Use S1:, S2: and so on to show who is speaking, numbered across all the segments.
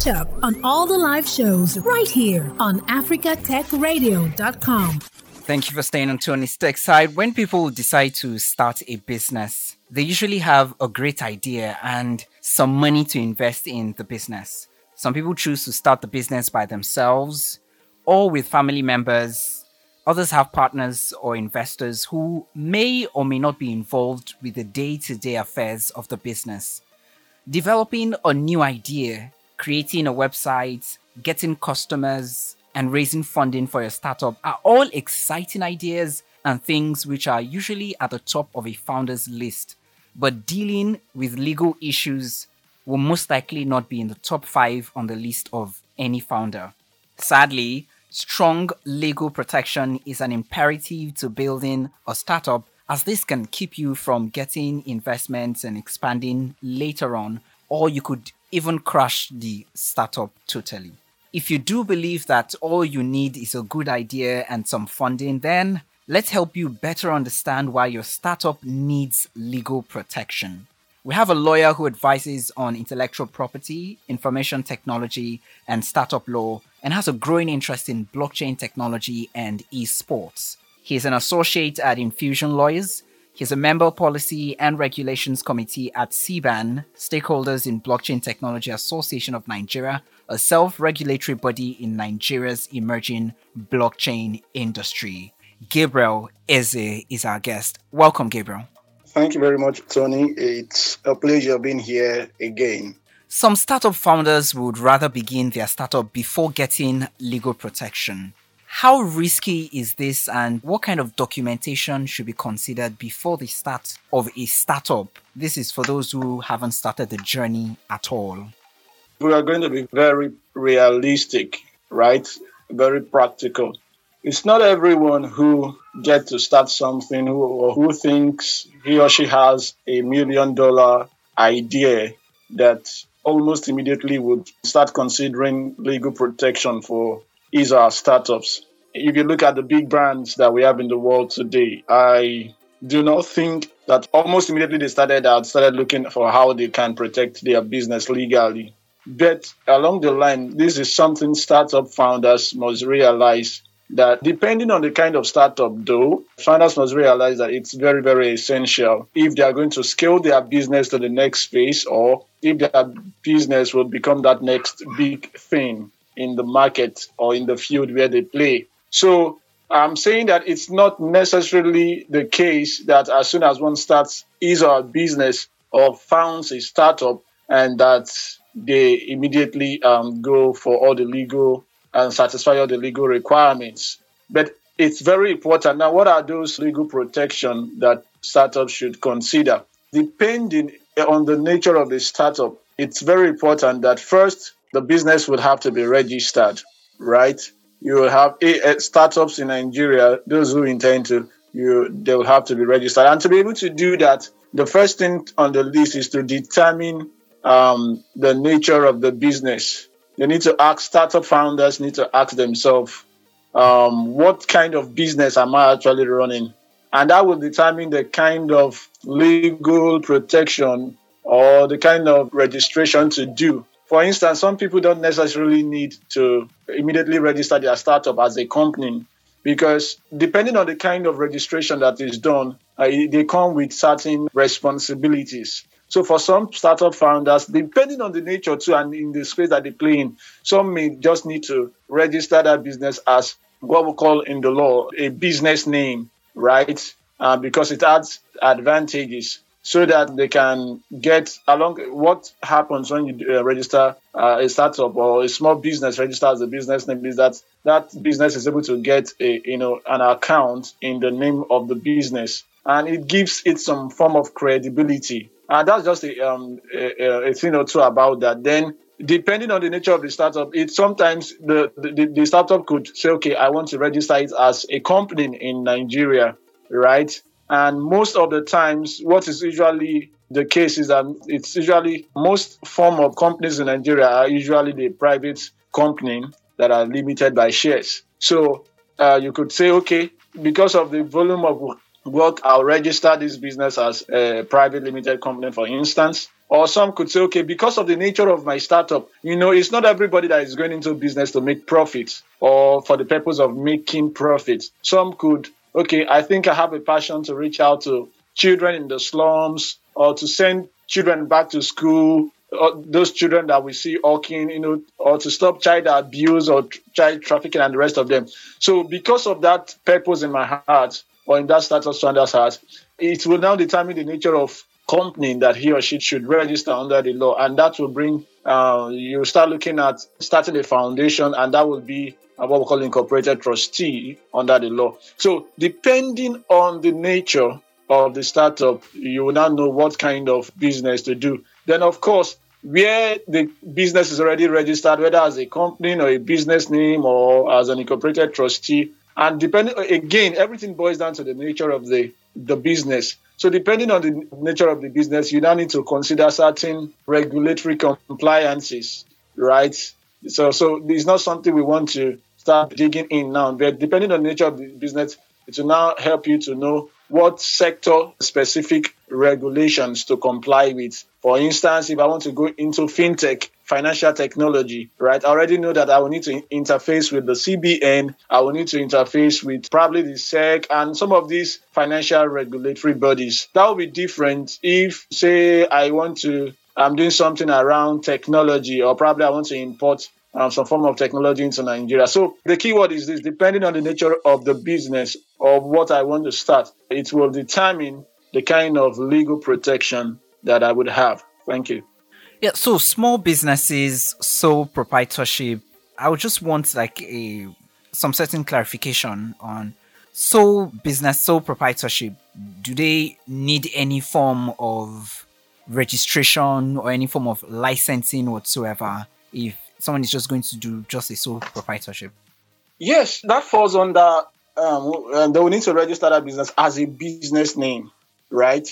S1: Catch up on all the live shows right here on africatechradio.com.
S2: Thank you for staying on Tony's Tech Side. When people decide to start a business, they usually have a great idea and some money to invest in the business. Some people choose to start the business by themselves or with family members. Others have partners or investors who may or may not be involved with the day to day affairs of the business. Developing a new idea, creating a website, getting customers, and raising funding for your startup are all exciting ideas and things which are usually at the top of a founder's list. But dealing with legal issues will most likely not be in the top five on the list of any founder. Sadly, strong legal protection is an imperative to building a startup as this can keep you from getting investments and expanding later on, or you could even crash the startup totally. If you do believe that all you need is a good idea and some funding, then let's help you better understand why your startup needs legal protection. We have a lawyer who advises on intellectual property, information technology, and startup law, and has a growing interest in blockchain technology and esports. He is an associate at Infusion Lawyers. He's a member policy and regulations committee at SIBAN, Stakeholders in Blockchain Technology Association of Nigeria, a self-regulatory body in Nigeria's emerging blockchain industry. Gabriel Eze is our guest. Welcome, Gabriel.
S3: Thank you very much, Tony. It's a pleasure being here again.
S2: Some startup founders would rather begin their startup before getting legal protection. How risky is this, and what kind of documentation should be considered before the start of a startup? This is for those who haven't started the journey at all.
S3: We are going to be very realistic, right? Very practical. It's not everyone who gets to start something who, or who thinks he or she has a million dollar idea that almost immediately would start considering legal protection for his our startups. If you look at the big brands that we have in the world today, I do not think that almost immediately they started out started looking for how they can protect their business legally. But along the line, this is something startup founders must realize that depending on the kind of startup though founders must realize that it's very very essential if they are going to scale their business to the next phase or if their business will become that next big thing in the market or in the field where they play so i'm saying that it's not necessarily the case that as soon as one starts his or business or founds a startup and that they immediately um, go for all the legal and satisfy all the legal requirements. But it's very important. Now, what are those legal protection that startups should consider? Depending on the nature of the startup, it's very important that first the business would have to be registered, right? You will have startups in Nigeria, those who intend to, you they will have to be registered. And to be able to do that, the first thing on the list is to determine um, the nature of the business they need to ask startup founders need to ask themselves um, what kind of business am i actually running and that will determine the kind of legal protection or the kind of registration to do for instance some people don't necessarily need to immediately register their startup as a company because depending on the kind of registration that is done uh, they come with certain responsibilities so for some startup founders, depending on the nature too and in the space that they play in, some may just need to register that business as what we call in the law a business name, right? Uh, because it adds advantages so that they can get along. What happens when you uh, register uh, a startup or a small business register as a business name is that that business is able to get a you know an account in the name of the business, and it gives it some form of credibility and that's just a, um, a, a, thing or two about that. Then, depending on the nature of the startup, it sometimes the, the, the startup could say, okay, I want to register it as a company in Nigeria, right? And most of the times, what is usually the case is that it's usually most form of companies in Nigeria are usually the private company that are limited by shares. So uh, you could say, okay, because of the volume of work, I'll register this business as a private limited company, for instance. Or some could say, okay, because of the nature of my startup, you know, it's not everybody that is going into business to make profits or for the purpose of making profits. Some could, okay, I think I have a passion to reach out to children in the slums or to send children back to school or those children that we see hawking, you know, or to stop child abuse or child trafficking and the rest of them. So, because of that purpose in my heart or in that status standards heart, it will now determine the nature of company that he or she should register under the law, and that will bring uh, you start looking at starting a foundation, and that will be Uh, what we call incorporated trustee under the law. So, depending on the nature of the startup, you will now know what kind of business to do. Then, of course, where the business is already registered, whether as a company or a business name or as an incorporated trustee, and depending again, everything boils down to the nature of the the business. So depending on the nature of the business, you now need to consider certain regulatory compliances, right? So so it's not something we want to start digging in now, but depending on the nature of the business, it will now help you to know what sector specific regulations to comply with. For instance, if I want to go into fintech, financial technology, right? I already know that I will need to interface with the CBN, I will need to interface with probably the SEC and some of these financial regulatory bodies. That will be different if, say, I want to, I'm doing something around technology, or probably I want to import some form of technology into Nigeria. So the keyword is this depending on the nature of the business or what I want to start, it will determine the kind of legal protection that I would have. Thank you.
S2: Yeah, so small businesses, sole proprietorship, I would just want like a some certain clarification on sole business, sole proprietorship. Do they need any form of registration or any form of licensing whatsoever if someone is just going to do just a sole proprietorship?
S3: Yes, that falls under. Um, they will need to register that business as a business name, right?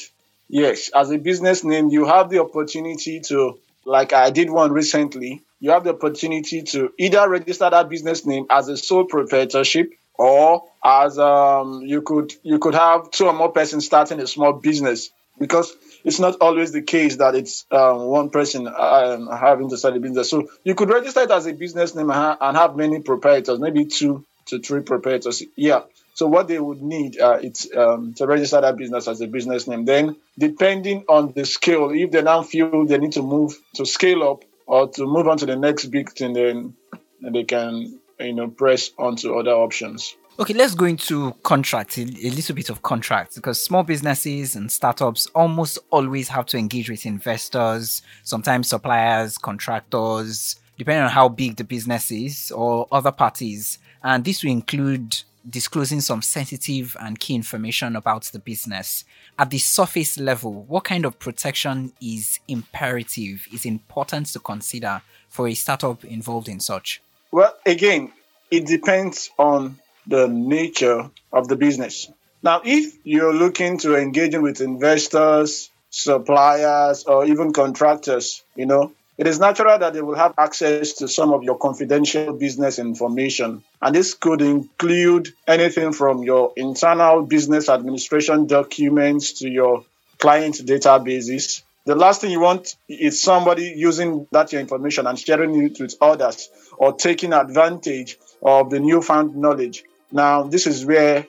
S3: Yes, as a business name, you have the opportunity to, like I did one recently, you have the opportunity to either register that business name as a sole proprietorship or as um, you could you could have two or more persons starting a small business because it's not always the case that it's um, one person um, having to start a business. So you could register it as a business name and have many proprietors, maybe two to three proprietors. Yeah. So what they would need uh, it's um, to register that business as a business name. Then, depending on the scale, if they now feel they need to move to scale up or to move on to the next big thing, then they can you know press onto other options.
S2: Okay, let's go into contracts, a, little bit of contracts, because small businesses and startups almost always have to engage with investors, sometimes suppliers, contractors, depending on how big the business is, or other parties. And this will include disclosing some sensitive and key information about the business. At the surface level, what kind of protection is imperative, is important to consider for a startup involved in such?
S3: Well, again, it depends on the nature of the business. Now, if you're looking to engaging with investors, suppliers, or even contractors, you know, it is natural that they will have access to some of your confidential business information. And this could include anything from your internal business administration documents to your client databases. The last thing you want is somebody using that information and sharing it with others or taking advantage of the newfound knowledge now, this is where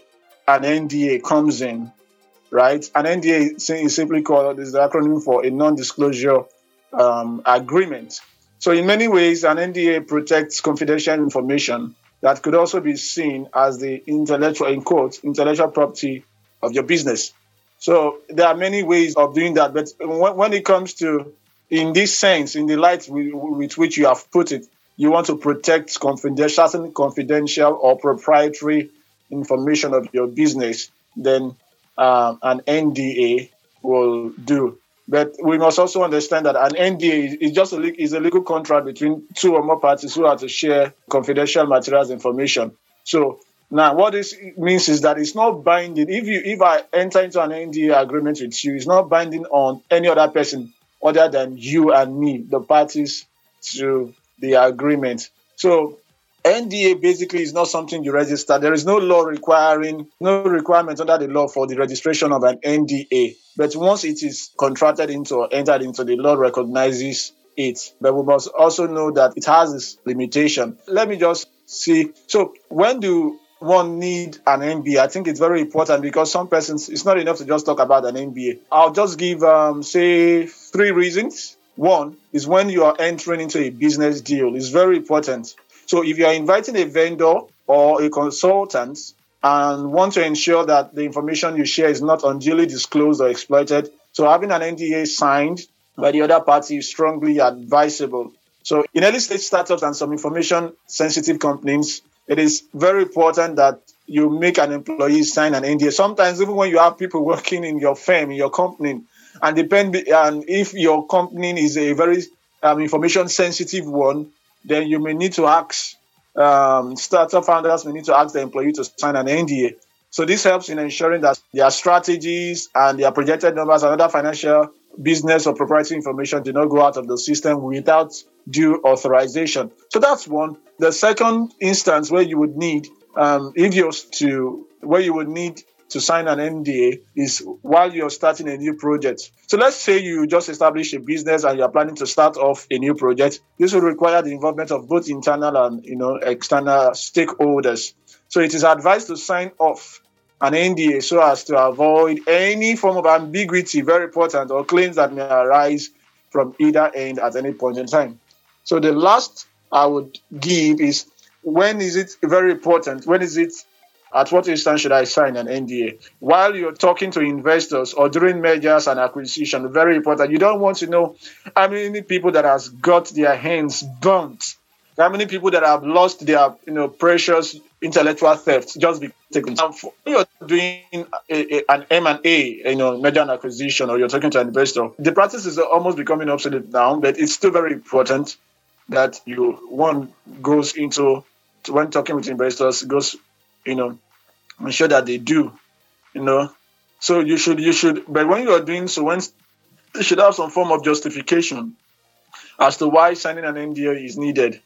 S3: an NDA comes in, right? An NDA is simply called is the acronym for a non-disclosure um, agreement. So, in many ways, an NDA protects confidential information that could also be seen as the intellectual, in quotes, intellectual property of your business. So, there are many ways of doing that. But when, when it comes to, in this sense, in the light with, with which you have put it, you want to protect confidential, confidential or proprietary information of your business, then um, an NDA will do. But we must also understand that an NDA is just a, is a legal contract between two or more parties who are to share confidential materials information. So now, what this means is that it's not binding. If you if I enter into an NDA agreement with you, it's not binding on any other person other than you and me, the parties to the agreement. So NDA basically is not something you register. There is no law requiring, no requirement under the law for the registration of an NDA. But once it is contracted into or entered into, the law recognizes it. But we must also know that it has its limitation. Let me just see. So when do one need an NDA? I think it's very important because some persons, it's not enough to just talk about an NDA. I'll just give, um, say, three reasons. One is when you are entering into a business deal. It's very important. So if you are inviting a vendor or a consultant and want to ensure that the information you share is not unduly disclosed or exploited, so having an NDA signed by the other party is strongly advisable. So in early stage startups and some information sensitive companies, it is very important that you make an employee sign an NDA. Sometimes even when you have people working in your firm, in your company, and depend and if your company is a very um, information sensitive one, then you may need to ask um, startup founders may need to ask the employee to sign an NDA. So this helps in ensuring that their strategies and their projected numbers and other financial business or proprietary information do not go out of the system without due authorization. So that's one. The second instance where you would need, um, if you're to, where you would need to sign an NDA is while you're starting a new project. So let's say you just establish a business and you're planning to start off a new project. This will require the involvement of both internal and you know external stakeholders. So it is advised to sign off an NDA so as to avoid any form of ambiguity, very important, or claims that may arise from either end at any point in time. So the last I would give is when is it very important? When is it at what instance should I sign an NDA? While you're talking to investors or during mergers and acquisition, very important. You don't want to know how many people that has got their hands burnt, how many people that have lost their you know precious intellectual theft just because you're doing a, a, an M and A, you know, merger and acquisition, or you're talking to an investor. The practice is almost becoming obsolete now, but it's still very important that you one goes into when talking with investors goes you know, ensure that they do, you know. So you should, you should, but when you are doing so, when you should have some form of justification as to why signing an NDA is needed.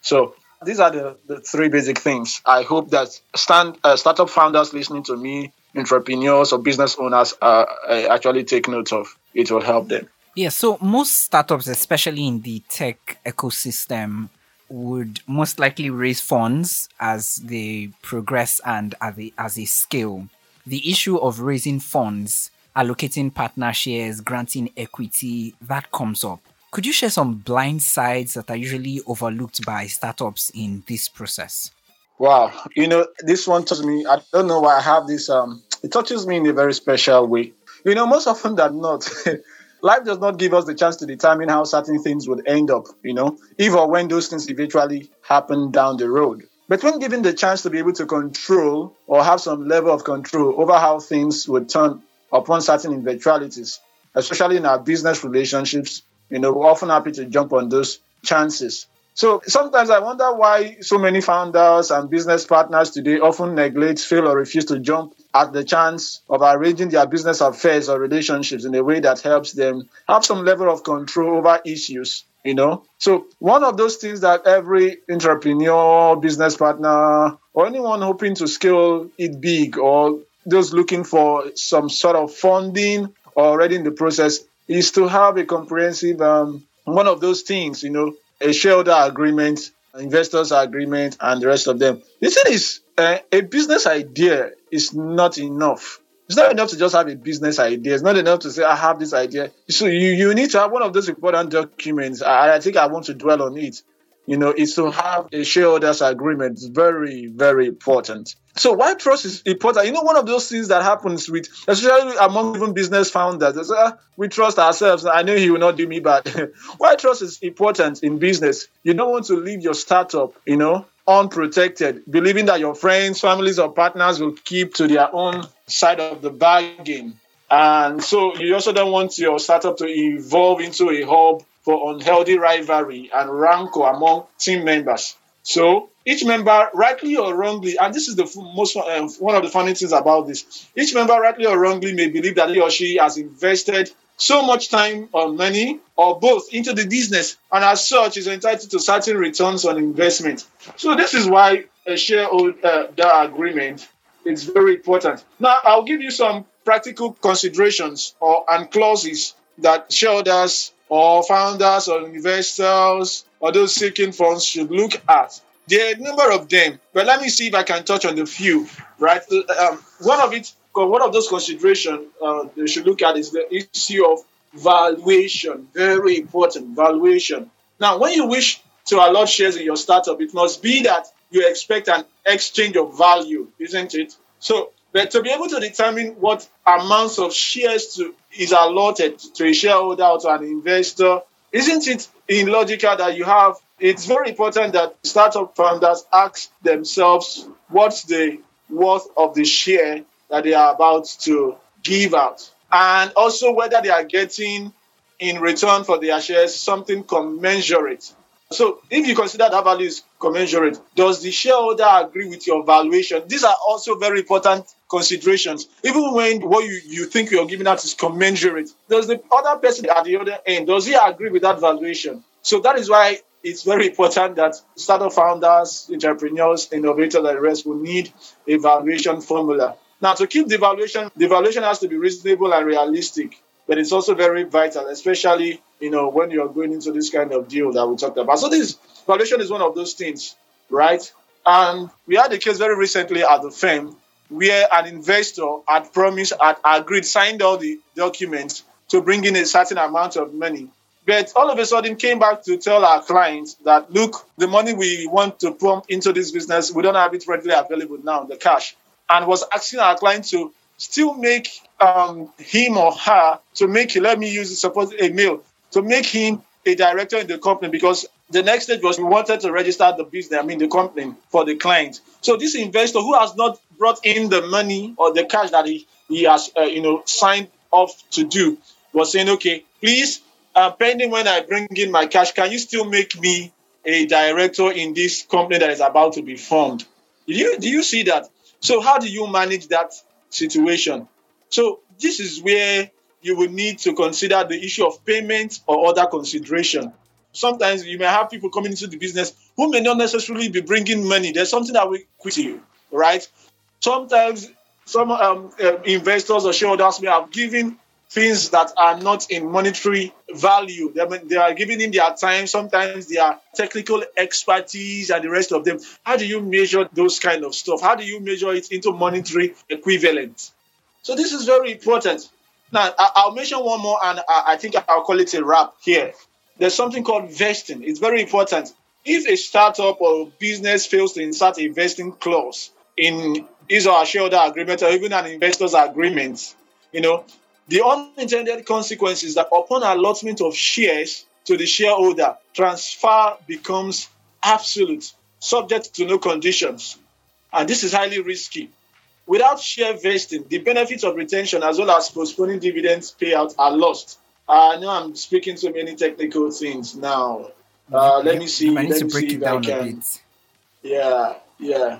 S3: So these are the, the three basic things. I hope that stand uh, startup founders listening to me, entrepreneurs or business owners, uh, actually take note of. It will help them.
S2: Yeah, so most startups, especially in the tech ecosystem, would most likely raise funds as they progress and as a scale. The issue of raising funds, allocating partner shares, granting equity, that comes up. Could you share some blind sides that are usually overlooked by startups in this process?
S3: Wow, you know, this one touches me. I don't know why I have this. Um, it touches me in a very special way. You know, most often than not, life does not give us the chance to determine how certain things would end up, you know, if or when those things eventually happen down the road. But when given the chance to be able to control or have some level of control over how things would turn upon certain eventualities, especially in our business relationships, you know, we're often happy to jump on those chances. So sometimes I wonder why so many founders and business partners today often neglect, fail, or refuse to jump at the chance of arranging their business affairs or relationships in a way that helps them have some level of control over issues. You know, so one of those things that every entrepreneur, business partner, or anyone hoping to scale it big, or those looking for some sort of funding or already in the process, is to have a comprehensive um, one of those things. You know, a shareholder agreement, investors agreement, and the rest of them. The thing is, uh, a business idea is not enough. It's not enough to just have a business idea. It's not enough to say, I have this idea. So you, you need to have one of those important documents. I, I think I want to dwell on it you know, is to have a shareholders agreement. It's very, very important. So why trust is important? You know, one of those things that happens with, especially among even business founders, is, uh, we trust ourselves. I know he will not do me bad. why trust is important in business? You don't want to leave your startup, you know, unprotected, believing that your friends, families, or partners will keep to their own side of the bargain. And so you also don't want your startup to evolve into a hub for unhealthy rivalry and rancor among team members. So each member, rightly or wrongly, and this is the most uh, one of the funny things about this, each member, rightly or wrongly, may believe that he or she has invested so much time or money or both into the business and as such is entitled to certain returns on investment. So this is why a shareholder agreement is very important. Now I'll give you some practical considerations or and clauses that shareholders or founders or investors or those seeking funds should look at. There are a number of them, but let me see if I can touch on the few. Right, um, one of it one of those considerations uh, they should look at is the issue of valuation. Very important, valuation. Now, when you wish to allot shares in your startup, it must be that you expect an exchange of value, isn't it? So, but to be able to determine what amounts of shares to, is allotted to a shareholder or to an investor, isn't it illogical that you have? It's very important that startup founders ask themselves what's the worth of the share that they are about to give out. And also whether they are getting in return for their shares something commensurate. So if you consider that value is commensurate, does the shareholder agree with your valuation? These are also very important considerations. Even when what you, you think you're giving out is commensurate, does the other person at the other end, does he agree with that valuation? So that is why it's very important that startup founders, entrepreneurs, innovators, and rest will need a valuation formula. Now, to keep the valuation, the valuation has to be reasonable and realistic, but it's also very vital, especially you know when you're going into this kind of deal that we talked about. So this valuation is one of those things, right? And we had a case very recently at the firm where an investor had promised, had agreed, signed all the documents to bring in a certain amount of money. But all of a sudden came back to tell our clients that, look, the money we want to pump into this business, we don't have it readily available now, the cash and was asking our client to still make um, him or her to make let me use suppose a male to make him a director in the company because the next stage was we wanted to register the business, I mean the company for the client. So this investor who has not brought in the money or the cash that he, he has uh, you know signed off to do was saying, okay, please, uh, pending when I bring in my cash, can you still make me a director in this company that is about to be formed? Do you do you see that? So, how do you manage that situation? So, this is where you will need to consider the issue of payment or other consideration. Sometimes you may have people coming into the business who may not necessarily be bringing money. There's something that will quit you, right? Sometimes some um, uh, investors or shareholders may have given things that are not in monetary value. They, they are giving in their time, sometimes their technical expertise and the rest of them. How do you measure those kind of stuff? How do you measure it into monetary equivalent? So this is very important. Now, I'll mention one more, and I think I'll call it a wrap here. There's something called vesting. It's very important. If a startup or business fails to insert a vesting clause in his or her shareholder agreement or even an investor's agreement, you know, the unintended consequence is that upon allotment of shares to the shareholder, transfer becomes absolute, subject to no conditions. And this is highly risky. Without share vesting, the benefits of retention as well as postponing dividends payout are lost. I know I'm speaking so many technical things now. Uh, let me see.
S2: I need to break it down a bit.
S3: Yeah, yeah,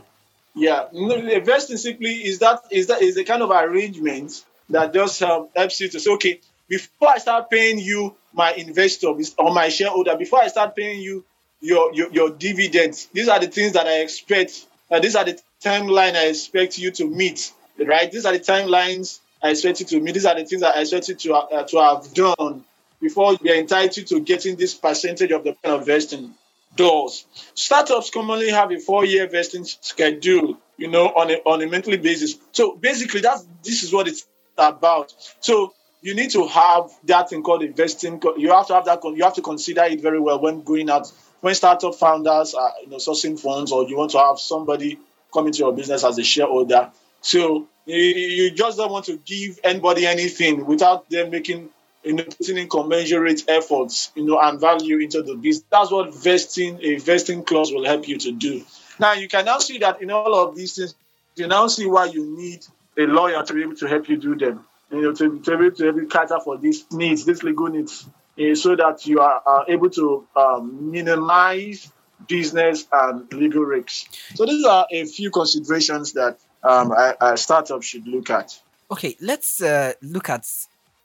S3: yeah. No, the Vesting simply is that is that is a kind of arrangement that just um, helps you to say, okay, before I start paying you my investor or my shareholder, before I start paying you your your, your dividends, these are the things that I expect. Uh, these are the timeline I expect you to meet. Right? These are the timelines I expect you to meet. These are the things that I expect you to uh, to have done before you're entitled to getting this percentage of the kind of vesting doors. Startups commonly have a four-year vesting schedule, you know, on a on a monthly basis. So basically, that's this is what it's about. So you need to have that thing called investing. You have to have that. You have to consider it very well when going out. When startup founders are you know sourcing funds, or you want to have somebody come into your business as a shareholder. So you, you just don't want to give anybody anything without them making you know putting in commensurate efforts, you know, and value into the business. That's what vesting a vesting clause will help you to do. Now you can now see that in all of these things, you now see why you need a lawyer to be able to help you do them. You know, to, to be able to help you cater for these needs, these legal needs, eh, so that you are, are able to um, minimize business and legal risks. So these are a few considerations that um, a, a startup should look at.
S2: Okay, let's uh, look at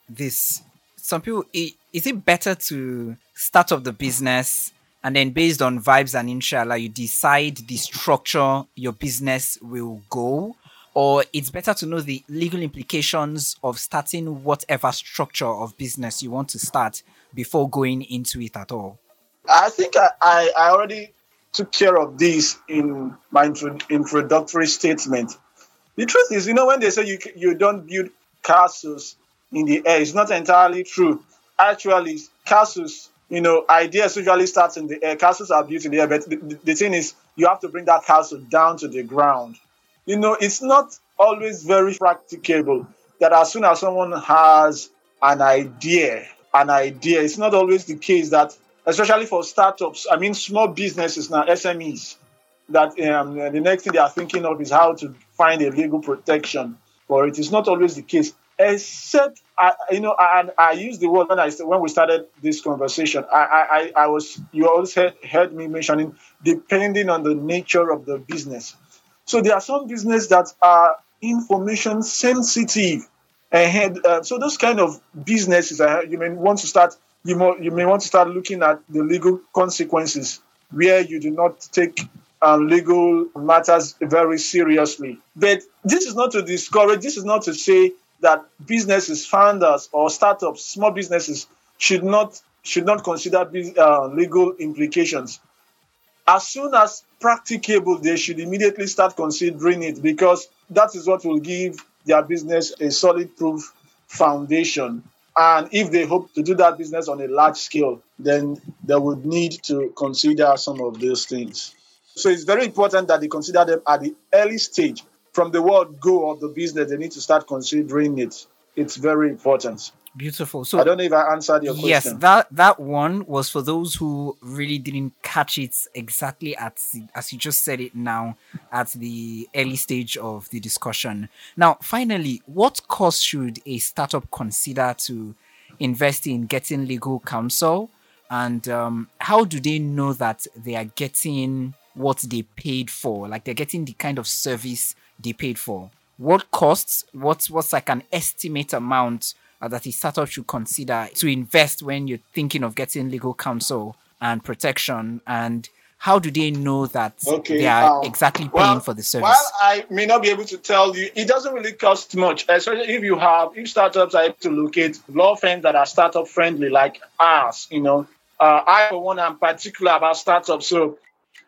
S2: this. Some people, is it better to start up the business and then based on vibes and inshallah, you decide the structure your business will go? Or it's better to know the legal implications of starting whatever structure of business you want to start before going into it at all?
S3: I think I, I, I already took care of this in my intro, introductory statement. The truth is, you know, when they say you, you don't build castles in the air, it's not entirely true. Actually, castles, you know, ideas usually start in the air. Castles are built in the air, but the, the, thing is, you have to bring that castle down to the ground. You know, it's not always very practicable that as soon as someone has an idea, an idea, it's not always the case that especially for startups. I mean, small businesses now, SMEs, that um, the next thing they are thinking of is how to find a legal protection for it. It's not always the case, except I, you know, I, I used the word when I when we started this conversation. I, I, I was you always heard, heard me mentioning depending on the nature of the business. So there are some business that are information sensitive. And uh, so those kind of businesses, uh, you may want to start you, mo- you may want to start looking at the legal consequences where you do not take um, legal matters very seriously. But this is not to discourage, this is not to say that businesses, founders, or startups, small businesses should not should not consider uh, legal implications. As soon as practicable, they should immediately start considering it because that is what will give their business a solid proof foundation. And if they hope to do that business on a large scale, then they would need to consider some of these things. So it's very important that they consider them at the early stage. From the word go of the business, they need to start considering it. It's very important.
S2: Beautiful. So
S3: I don't know if I answered your question.
S2: Yes, that that one was for those who really didn't catch it exactly at the, as you just said it now at the early stage of the discussion. Now, finally, what cost should a startup consider to invest in getting legal counsel, and um, how do they know that they are getting what they paid for? Like they're getting the kind of service they paid for. What costs? What's what's like an estimate amount? uh, that a startup should consider to invest when you're thinking of getting legal counsel and protection? And how do they know that okay, they are um, exactly paying well, for the service?
S3: Well, I may not be able to tell you, it doesn't really cost much, especially if you have, if startups are able to locate law firms that are startup friendly like us, you know. Uh, I, for one, am particular about startups. So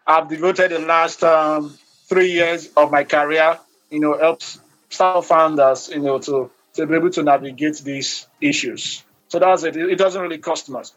S3: I've devoted the last um, three years of my career, you know, helps startup founders, you know, to to be able to navigate these issues. So that's it. It doesn't really cost much.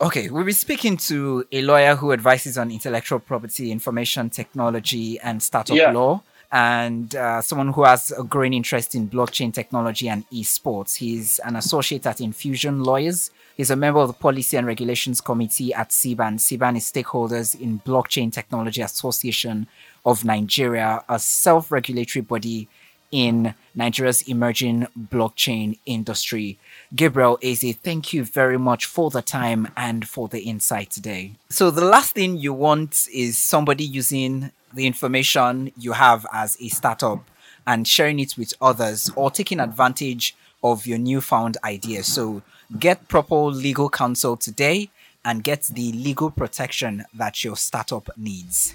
S2: Okay, we'll be speaking to a lawyer who advises on intellectual property, information technology, and startup yeah. law, and uh, someone who has a growing interest in blockchain technology and esports. He's an associate at Infusion Lawyers. He's a member of the Policy and Regulations Committee at SIBAN. SIBAN is stakeholders in Blockchain Technology Association of Nigeria, a self regulatory body in Nigeria's emerging blockchain industry. Gabriel Eze, thank you very much for the time and for the insight today. So, the last thing you want is somebody using the information you have as a startup and sharing it with others or taking advantage of your newfound idea. So, get proper legal counsel today and get the legal protection that your startup needs.